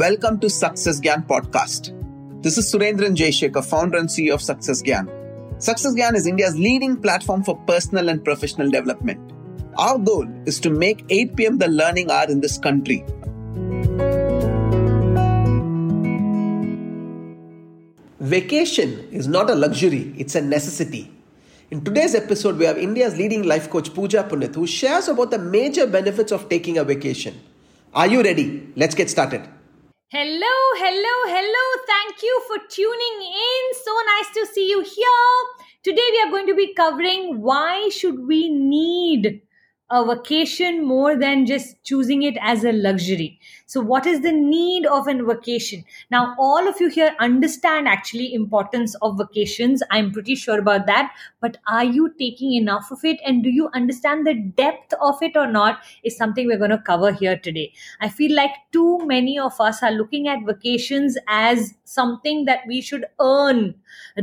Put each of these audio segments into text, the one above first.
Welcome to Success Gyan podcast. This is Surendran Jayasekar, founder and CEO of Success Gyan. Success Gyan is India's leading platform for personal and professional development. Our goal is to make 8 pm the learning hour in this country. Vacation is not a luxury, it's a necessity. In today's episode, we have India's leading life coach Puja Puneet who shares about the major benefits of taking a vacation. Are you ready? Let's get started. Hello, hello, hello. Thank you for tuning in. So nice to see you here. Today we are going to be covering why should we need a vacation more than just choosing it as a luxury. So what is the need of a vacation? Now all of you here understand actually importance of vacations. I'm pretty sure about that. But are you taking enough of it and do you understand the depth of it or not is something we're going to cover here today. I feel like too many of us are looking at vacations as something that we should earn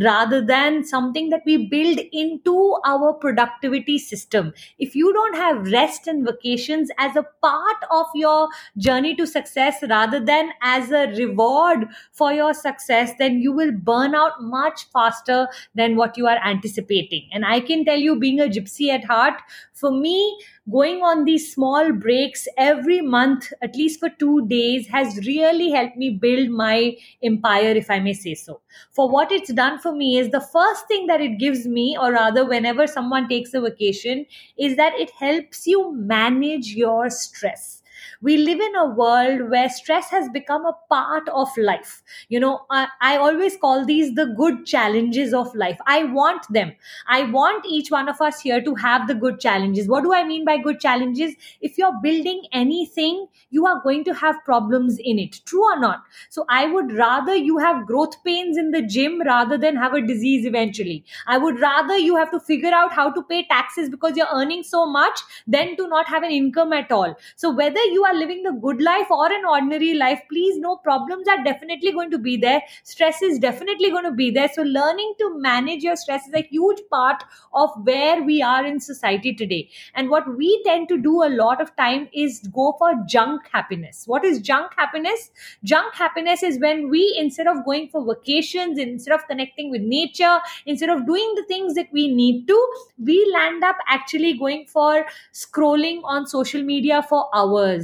rather than something that we build into our productivity system. If you don't have rest and vacations as a part of your journey to success rather than as a reward for your success, then you will burn out much faster than what you are anticipating. And I can tell you, being a gypsy at heart, for me, going on these small breaks every month, at least for two days, has really helped me build my empire, if I may say so. For what it's done for me is the first thing that it gives me, or rather, whenever someone takes a vacation, is that it helps you manage your stress we live in a world where stress has become a part of life. You know I, I, always call these the good challenges of life. I want them. I want each one of us here to have the good challenges. What do i mean by good challenges? If you're building anything you are going to have problems in it. True or not? So i would rather you have growth pains in the gym rather than have a disease eventually. I would rather you have to figure out how to pay taxes because you're earning so much than to not have an income at all. So whether you are living the good life or an ordinary life, please know problems are definitely going to be there. Stress is definitely going to be there. So, learning to manage your stress is a huge part of where we are in society today. And what we tend to do a lot of time is go for junk happiness. What is junk happiness? Junk happiness is when we, instead of going for vacations, instead of connecting with nature, instead of doing the things that we need to, we land up actually going for scrolling on social media for hours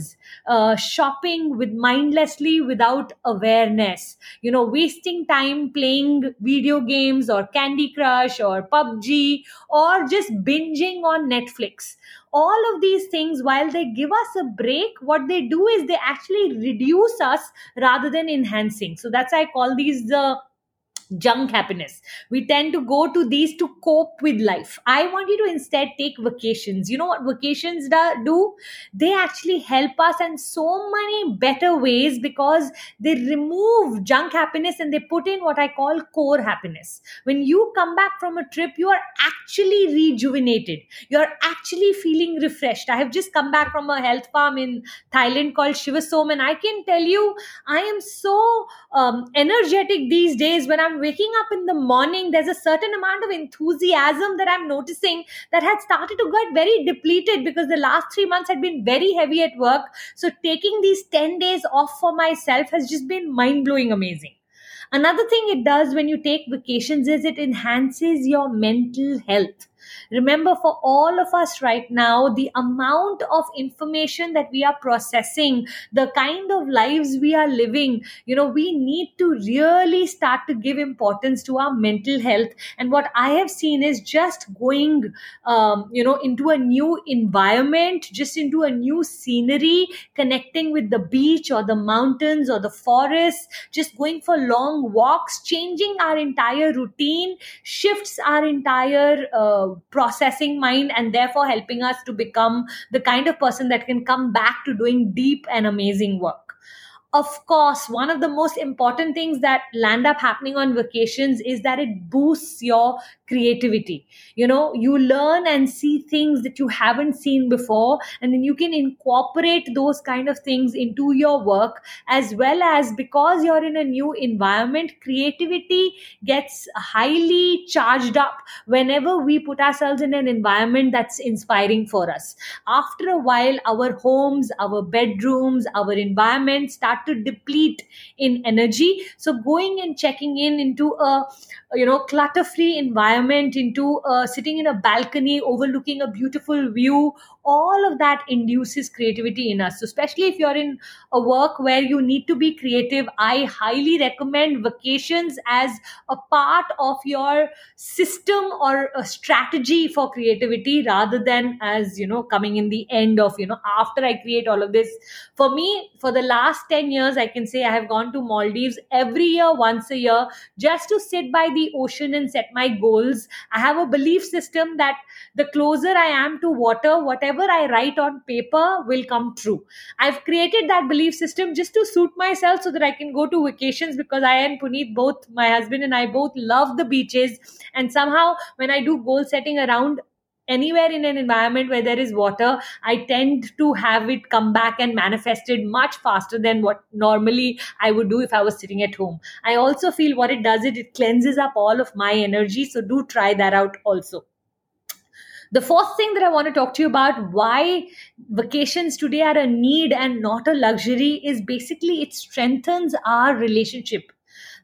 uh, shopping with mindlessly without awareness. You know wasting time playing video games or candy crush or pubg or just binging on netflix. All of these things while they give us a break what they do is they actually reduce us rather than enhancing. So that's why i call these the junk happiness. We tend to go to these to cope with life. I want you to instead take vacations. You know what vacations do? They actually help us in so many better ways because they remove junk happiness and they put in what I call core happiness. When you come back from a trip, you are actually rejuvenated. You're actually feeling refreshed. I have just come back from a health farm in Thailand called Chiva-Som, and I can tell you, I am so um, energetic these days when I'm waking up in the morning, there's a certain amount of enthusiasm that I'm noticing that had started to get very depleted because the last three months had been very heavy at work. So taking these 10 days off for myself has just been mind blowing amazing. Another thing it does when you take vacations is it enhances your mental health. Remember, for all of us right now, the amount of information that we are processing, the kind of lives we are living, you know, we need to really start to give importance to our mental health. And what I have seen is just going, um, you know, into a new environment, just into a new scenery, connecting with the beach or the mountains or the forest, just going for long walks, changing our entire routine, shifts our entire uh, processing mind and therefore helping us to become the kind of person that can come back to doing deep and amazing work of course, one of the most important things that land up happening on vacations is that it boosts your creativity. You know, you learn and see things that you haven't seen before, and then you can incorporate those kind of things into your work as well as because you're in a new environment, creativity gets highly charged up whenever we put ourselves in an environment that's inspiring for us. After a while, our homes, our bedrooms, our environment start to deplete in energy. So going and checking in into a you know clutter free environment into uh, sitting in a balcony overlooking a beautiful view. All of that induces creativity in us so especially if you're in a work where you need to be creative. I highly recommend vacations as a part of your system or a strategy for creativity rather than as you know coming in the end of you know after i create all of this. For me for the last 10 years i can say i have gone to maldives every year once a year just to sit by ocean and set my goals. I have a belief system that the closer i am to water whatever i write on paper will come true. I've created that belief system just to suit myself so that i can go to vacations because i and puneet both my husband and i both love the beaches. And somehow when i do goal setting around anywhere in an environment where there is water i tend to have it come back and manifested much faster than what normally i would do if i was sitting at home. I also feel what it does it it cleanses up all of my energy so do try that out also. The fourth thing that I want to talk to you about why vacations today are a need and not a luxury is basically it strengthens our relationship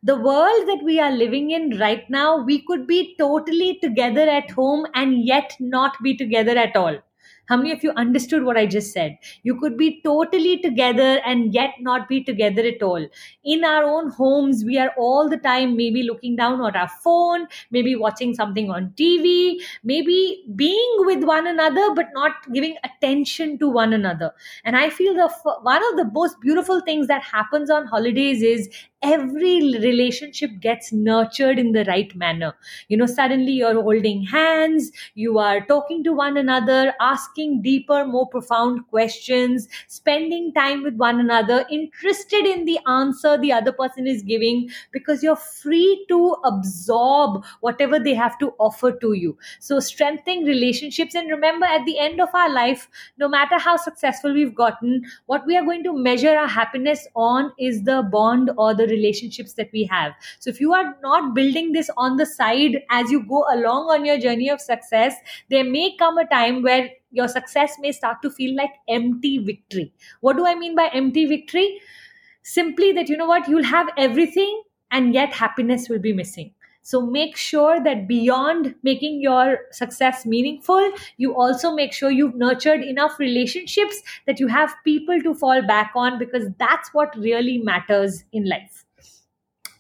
the world that we are living in right now, we could be totally together at home and yet not be together at all. How many of you understood what I just said? You could be totally together and yet not be together at all. In our own homes, we are all the time maybe looking down at our phone, maybe watching something on TV, maybe being with one another, but not giving attention to one another. And I feel the one of the most beautiful things that happens on holidays is every relationship gets nurtured in the right manner. You know, suddenly you're holding hands, you are talking to one another, asking deeper, more profound questions, spending time with one another, interested in the answer the other person is giving because you're free to absorb whatever they have to offer to you. So, strengthening relationships. And remember, at the end of our life, no matter how successful we've gotten, what we are going to measure our happiness on is the bond or the relationships that we have. So if you are not building this on the side as you go along on your journey of success, there may come a time where your success may start to feel like empty victory. What do I mean by empty victory? Simply that, you know what, you'll have everything and yet happiness will be missing. So make sure that beyond making your success meaningful, you also make sure you've nurtured enough relationships that you have people to fall back on because that's what really matters in life.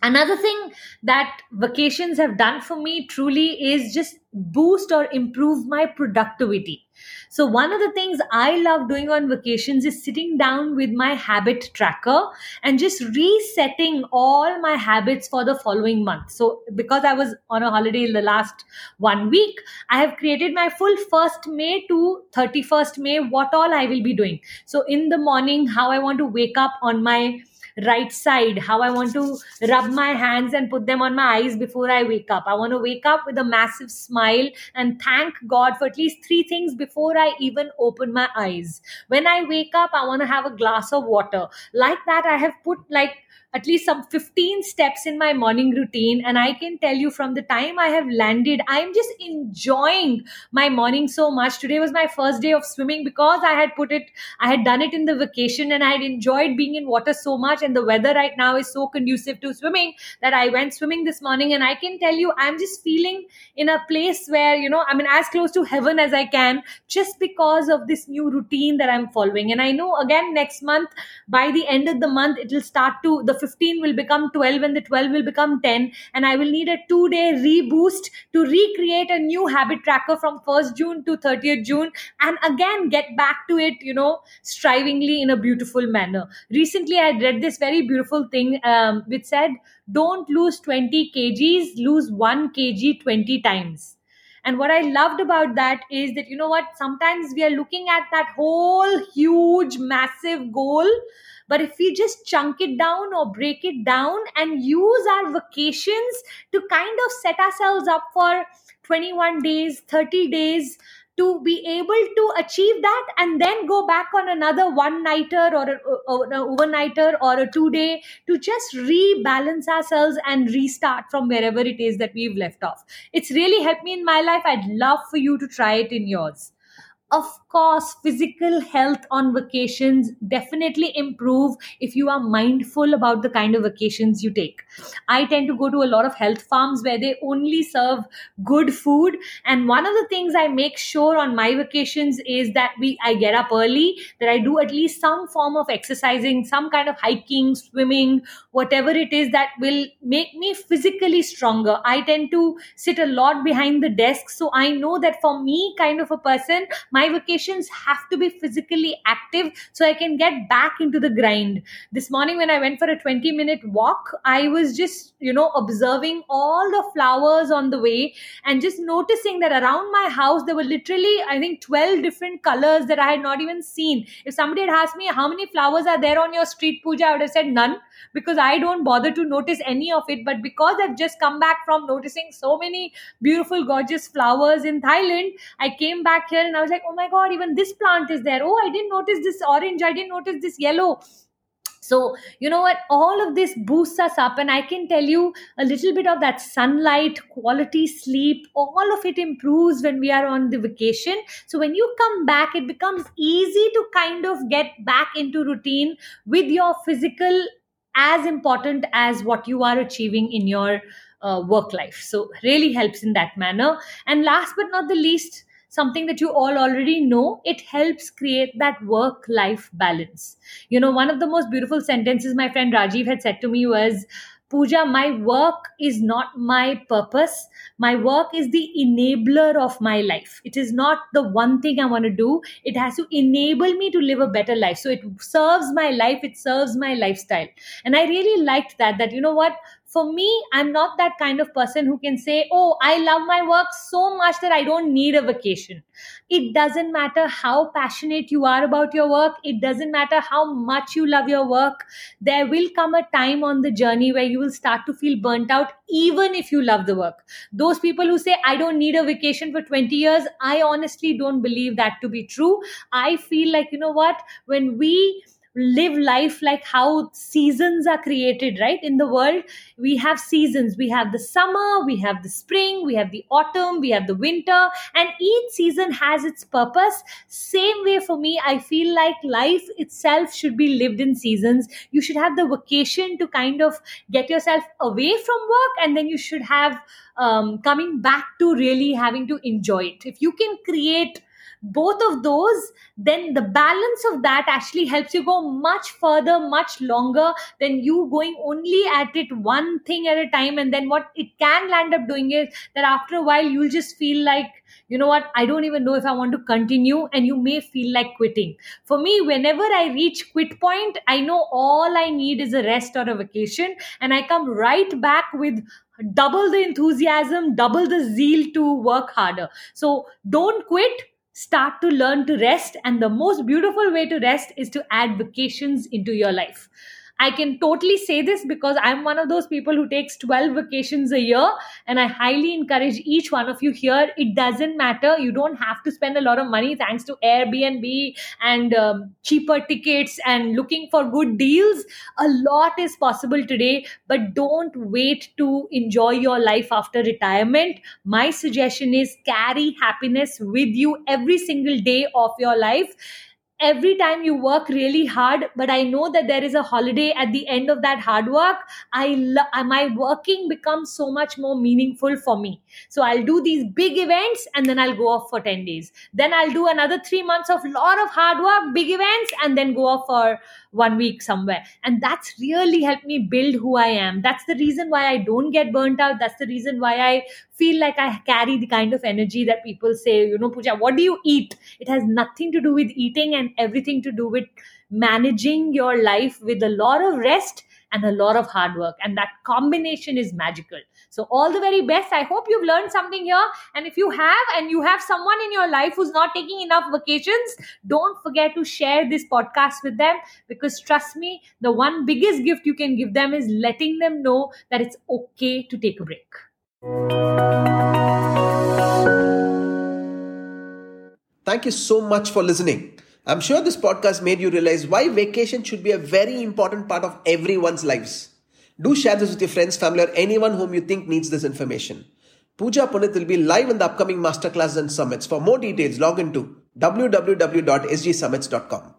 Another thing that vacations have done for me truly is just boost or improve my productivity. So, one of the things I love doing on vacations is sitting down with my habit tracker and just resetting all my habits for the following month. So, because I was on a holiday in the last one week, I have created my full 1st May to 31st May, what all I will be doing. So, in the morning, how I want to wake up on my right side, how I want to rub my hands and put them on my eyes before I wake up. I want to wake up with a massive smile and thank God for at least three things before I even open my eyes. When I wake up, I want to have a glass of water. Like that, I have put like at least some 15 steps in my morning routine. And I can tell you from the time I have landed, I'm just enjoying my morning so much. Today was my first day of swimming because I had put it, I had done it in the vacation and I had enjoyed being in water so much. And the weather right now is so conducive to swimming that I went swimming this morning. And I can tell you, I'm just feeling in a place where, you know, I mean, as close to heaven as I can just because of this new routine that I'm following. And I know again, next month, by the end of the month, it will start to, the 15 will become 12 and the 12 will become 10 and i will need a 2 day reboost to recreate a new habit tracker from 1st june to 30th june and again get back to it you know strivingly in a beautiful manner. Recently i read this very beautiful thing um, which said don't lose 20 kgs lose 1 kg 20 times and what I loved about that is that, you know what, sometimes we are looking at that whole huge, massive goal. But if we just chunk it down or break it down and use our vacations to kind of set ourselves up for 21 days, 30 days, to be able to achieve that and then go back on another one nighter or, or an overnighter or a two day to just rebalance ourselves and restart from wherever it is that we've left off. It's really helped me in my life. I'd love for you to try it in yours. Of course physical health on vacations definitely improve if you are mindful about the kind of vacations you take. I tend to go to a lot of health farms where they only serve good food. And one of the things i make sure on my vacations is that we i get up early that i do at least some form of exercising some kind of hiking swimming whatever it is that will make me physically stronger. I tend to sit a lot behind the desk so i know that for me kind of a person my my vacations have to be physically active so I can get back into the grind. This morning, when I went for a 20 minute walk, I was just, you know, observing all the flowers on the way and just noticing that around my house, there were literally, I think, 12 different colors that I had not even seen. If somebody had asked me, How many flowers are there on your street, Puja? I would have said none because I don't bother to notice any of it. But because I've just come back from noticing so many beautiful, gorgeous flowers in Thailand, I came back here and I was like, oh my god even this plant is there oh i didn't notice this orange i didn't notice this yellow so, you know what? All of this boosts us up, and I can tell you a little bit of that sunlight, quality sleep, all of it improves when we are on the vacation. So, when you come back, it becomes easy to kind of get back into routine with your physical as important as what you are achieving in your uh, work life. So, really helps in that manner. And last but not the least, something that you all already know, it helps create that work life balance. You know, one of the most beautiful sentences my friend Rajiv had said to me was, Puja, my work is not my purpose. My work is the enabler of my life. It is not the one thing I want to do. It has to enable me to live a better life. So it serves my life, it serves my lifestyle. And I really liked that, that, you know what, for me, I'm not that kind of person who can say, Oh, I love my work so much that I don't need a vacation. It doesn't matter how passionate you are about your work. It doesn't matter how much you love your work. There will come a time on the journey where you will start to feel burnt out, even if you love the work. Those people who say, I don't need a vacation for 20 years, I honestly don't believe that to be true. I feel like, you know what, when we live life like how seasons are created right? In the world we have seasons. We have the summer we have the spring we have the autumn we have the winter and each season has its purpose. Same way for me i feel like life itself should be lived in seasons. You should have the vacation to kind of get yourself away from work and then you should have um, coming back to really having to enjoy it. If you can create both of those then the balance of that actually helps you go much further much longer than you going only at it one thing at a time. And then what it can land up doing is that after a while you'll just feel like you know what? I don't even know if i want to continue and you may feel like quitting. For me whenever i reach quit point i know all i need is a rest or a vacation. And i come right back with double the enthusiasm double the zeal to work harder. So don't quit start to learn to rest. And the most beautiful way to rest is to add vacations into your life. I can totally say this because I'm one of those people who takes 12 vacations a year. And I highly encourage each one of you here. It doesn't matter. You don't have to spend a lot of money thanks to Airbnb and um, cheaper tickets and looking for good deals. A lot is possible today, but don't wait to enjoy your life after retirement. My suggestion is carry happiness with you every single day of your life every time you work really hard but i know that there is a holiday at the end of that hard work i lo- my working becomes so much more meaningful for me. So i'll do these big events and then i'll go off for 10 days. Then i'll do another 3 months of lot of hard work big events and then go off for one week somewhere and that's really helped me build who i am that's the reason why i don't get burnt out that's the reason why i feel like i carry the kind of energy that people say you know Puja what do you eat it has nothing to do with eating and everything to do with managing your life with a lot of rest and a lot of hard work. And that combination is magical. So, all the very best. I hope you've learned something here. And if you have, and you have someone in your life who's not taking enough vacations, don't forget to share this podcast with them because trust me, the one biggest gift you can give them is letting them know that it's okay to take a break. Thank you so much for listening. I'm sure this podcast made you realize why vacation should be a very important part of everyone's lives. Do share this with your friends, family, or anyone whom you think needs this information. Puja Puneet will be live in the upcoming masterclasses and summits. For more details, log into www.sgsummits.com.